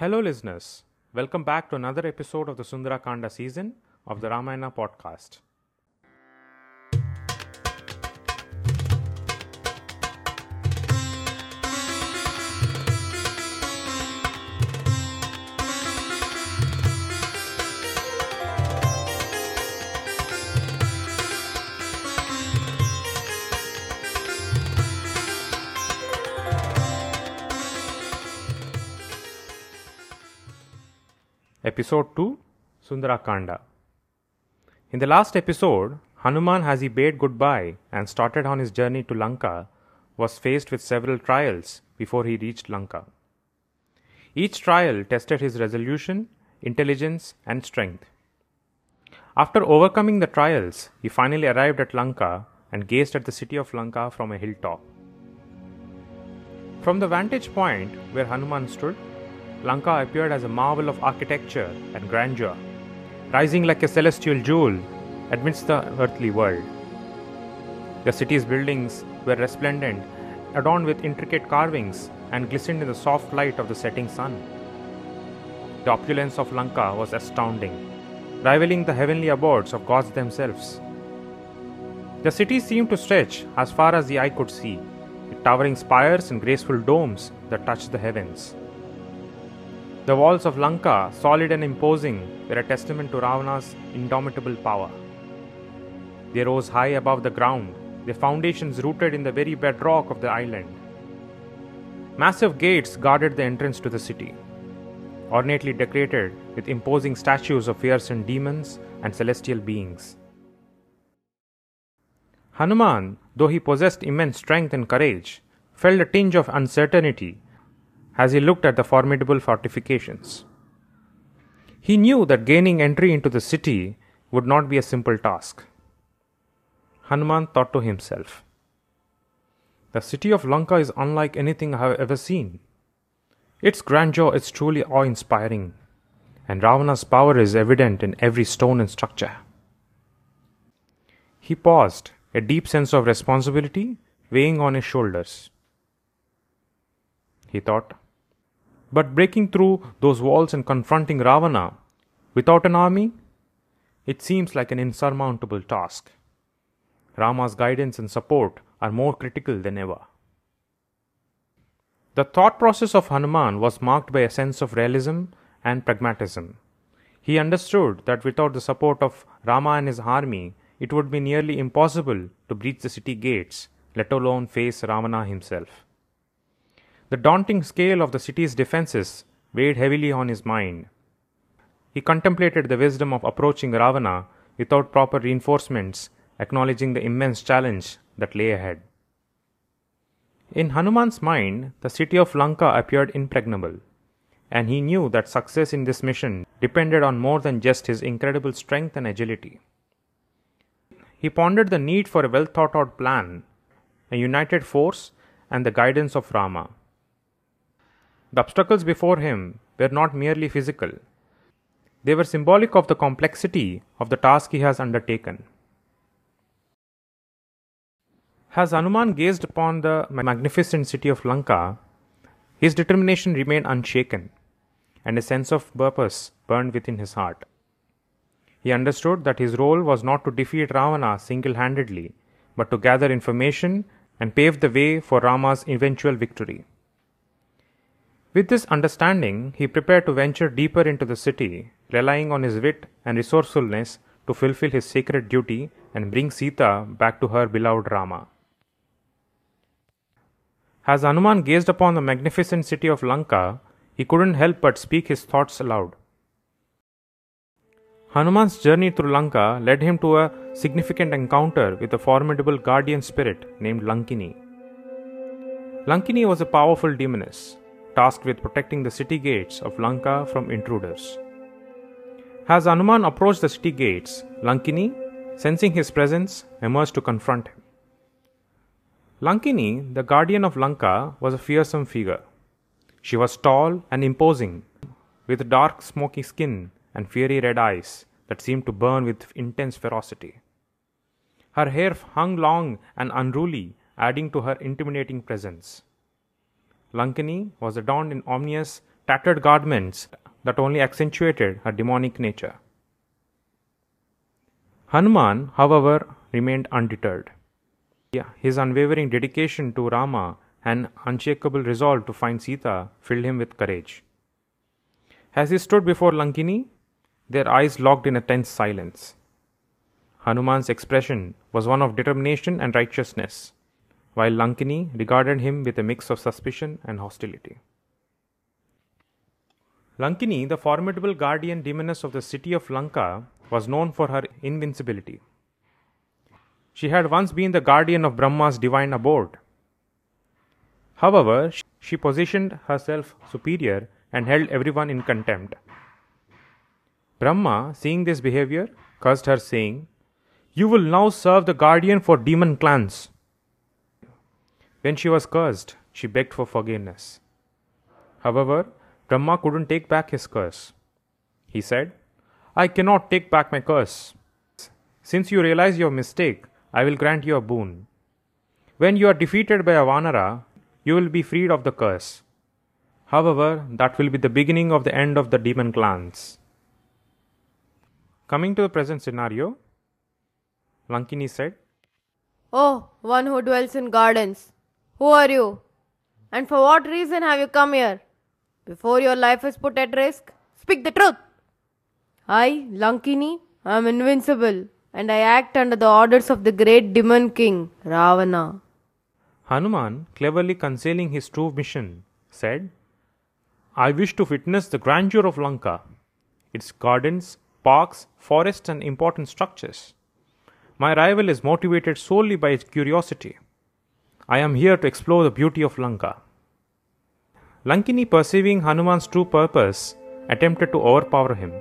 Hello, listeners. Welcome back to another episode of the Sundarakanda season of the Ramayana podcast. Episode 2 Sundarakanda. In the last episode, Hanuman, as he bade goodbye and started on his journey to Lanka, was faced with several trials before he reached Lanka. Each trial tested his resolution, intelligence, and strength. After overcoming the trials, he finally arrived at Lanka and gazed at the city of Lanka from a hilltop. From the vantage point where Hanuman stood, Lanka appeared as a marvel of architecture and grandeur, rising like a celestial jewel amidst the earthly world. The city's buildings were resplendent, adorned with intricate carvings, and glistened in the soft light of the setting sun. The opulence of Lanka was astounding, rivaling the heavenly abodes of gods themselves. The city seemed to stretch as far as the eye could see, with towering spires and graceful domes that touched the heavens. The walls of Lanka, solid and imposing, were a testament to Ravana's indomitable power. They rose high above the ground, their foundations rooted in the very bedrock of the island. Massive gates guarded the entrance to the city, ornately decorated with imposing statues of fearsome demons and celestial beings. Hanuman, though he possessed immense strength and courage, felt a tinge of uncertainty as he looked at the formidable fortifications. He knew that gaining entry into the city would not be a simple task. Hanuman thought to himself, The city of Lanka is unlike anything I have ever seen. Its grandeur is truly awe inspiring, and Ravana's power is evident in every stone and structure. He paused, a deep sense of responsibility weighing on his shoulders. He thought, but breaking through those walls and confronting Ravana without an army, it seems like an insurmountable task. Rama's guidance and support are more critical than ever. The thought process of Hanuman was marked by a sense of realism and pragmatism. He understood that without the support of Rama and his army, it would be nearly impossible to breach the city gates, let alone face Ravana himself. The daunting scale of the city's defenses weighed heavily on his mind. He contemplated the wisdom of approaching Ravana without proper reinforcements, acknowledging the immense challenge that lay ahead. In Hanuman's mind, the city of Lanka appeared impregnable, and he knew that success in this mission depended on more than just his incredible strength and agility. He pondered the need for a well thought out plan, a united force, and the guidance of Rama. The obstacles before him were not merely physical, they were symbolic of the complexity of the task he has undertaken. As Hanuman gazed upon the magnificent city of Lanka, his determination remained unshaken, and a sense of purpose burned within his heart. He understood that his role was not to defeat Ravana single handedly, but to gather information and pave the way for Rama's eventual victory. With this understanding, he prepared to venture deeper into the city, relying on his wit and resourcefulness to fulfill his sacred duty and bring Sita back to her beloved Rama. As Hanuman gazed upon the magnificent city of Lanka, he couldn't help but speak his thoughts aloud. Hanuman's journey through Lanka led him to a significant encounter with a formidable guardian spirit named Lankini. Lankini was a powerful demoness, tasked with protecting the city gates of Lanka from intruders. As Hanuman approached the city gates, Lankini, sensing his presence, emerged to confront him. Lankini, the guardian of Lanka, was a fearsome figure. She was tall and imposing, with dark, smoky skin and fiery red eyes that seemed to burn with intense ferocity. Her hair hung long and unruly, adding to her intimidating presence. Lankini was adorned in ominous tattered garments that only accentuated her demonic nature. Hanuman, however, remained undeterred. His unwavering dedication to Rama and unshakable resolve to find Sita filled him with courage. As he stood before Lankini, their eyes locked in a tense silence. Hanuman's expression was one of determination and righteousness, while Lankini regarded him with a mix of suspicion and hostility. Lankini, the formidable guardian demoness of the city of Lanka, was known for her invincibility. She had once been the guardian of Brahma's divine abode. However, she positioned herself superior and held everyone in contempt. Brahma, seeing this behavior, cursed her, saying, You will now serve the guardian for demon clans. When she was cursed, she begged for forgiveness. However, Brahma couldn't take back his curse. He said, I cannot take back my curse. Since you realize your mistake, I will grant you a boon. When you are defeated by a Vanara, you will be freed of the curse. However, that will be the beginning of the end of the demon clans. Coming to the present scenario, Lankini said, Oh, one who dwells in gardens, who are you? And for what reason have you come here? Before your life is put at risk, speak the truth. I, Lankini, am invincible and I act under the orders of the great demon king, Ravana. Hanuman, cleverly concealing his true mission, said, I wish to witness the grandeur of Lanka, its gardens, parks, forests, and important structures. My arrival is motivated solely by its curiosity. I am here to explore the beauty of Lanka. Lankini, perceiving Hanuman's true purpose, attempted to overpower him.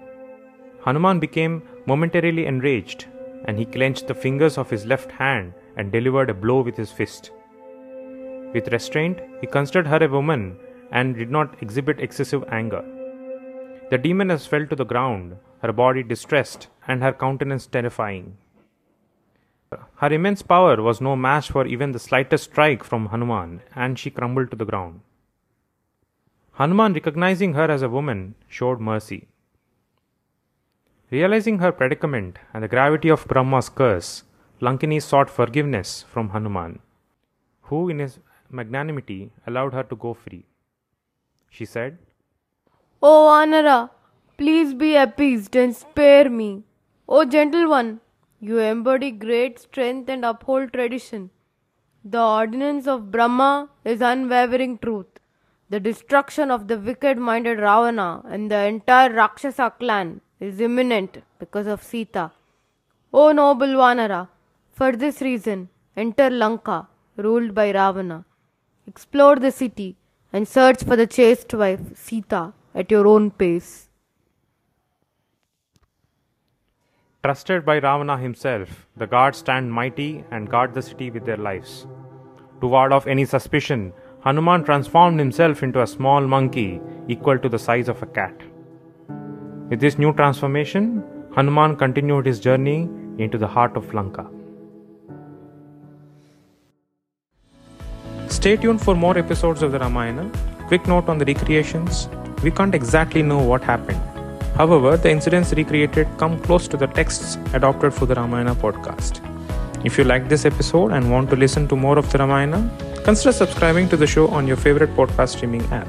Hanuman became momentarily enraged and he clenched the fingers of his left hand and delivered a blow with his fist. With restraint, he considered her a woman and did not exhibit excessive anger. The demoness fell to the ground, her body distressed and her countenance terrifying. Her immense power was no match for even the slightest strike from Hanuman, and she crumbled to the ground. Hanuman, recognizing her as a woman, showed mercy. Realizing her predicament and the gravity of Brahma's curse, Lankini sought forgiveness from Hanuman, who, in his magnanimity, allowed her to go free. She said, O Vanara, please be appeased and spare me. O gentle one, you embody great strength and uphold tradition. The ordinance of Brahma is unwavering truth. The destruction of the wicked minded Ravana and the entire Rakshasa clan is imminent because of Sita. O noble Vanara, for this reason, enter Lanka, ruled by Ravana. Explore the city and search for the chaste wife, Sita, at your own pace. Trusted by Ravana himself, the guards stand mighty and guard the city with their lives. To ward off any suspicion, Hanuman transformed himself into a small monkey equal to the size of a cat. With this new transformation, Hanuman continued his journey into the heart of Lanka. Stay tuned for more episodes of the Ramayana. Quick note on the recreations we can't exactly know what happened. However, the incidents recreated come close to the texts adopted for the Ramayana podcast. If you like this episode and want to listen to more of the Ramayana, consider subscribing to the show on your favorite podcast streaming app.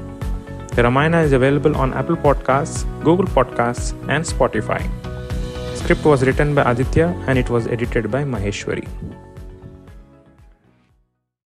The Ramayana is available on Apple Podcasts, Google Podcasts, and Spotify. Script was written by Aditya and it was edited by Maheshwari.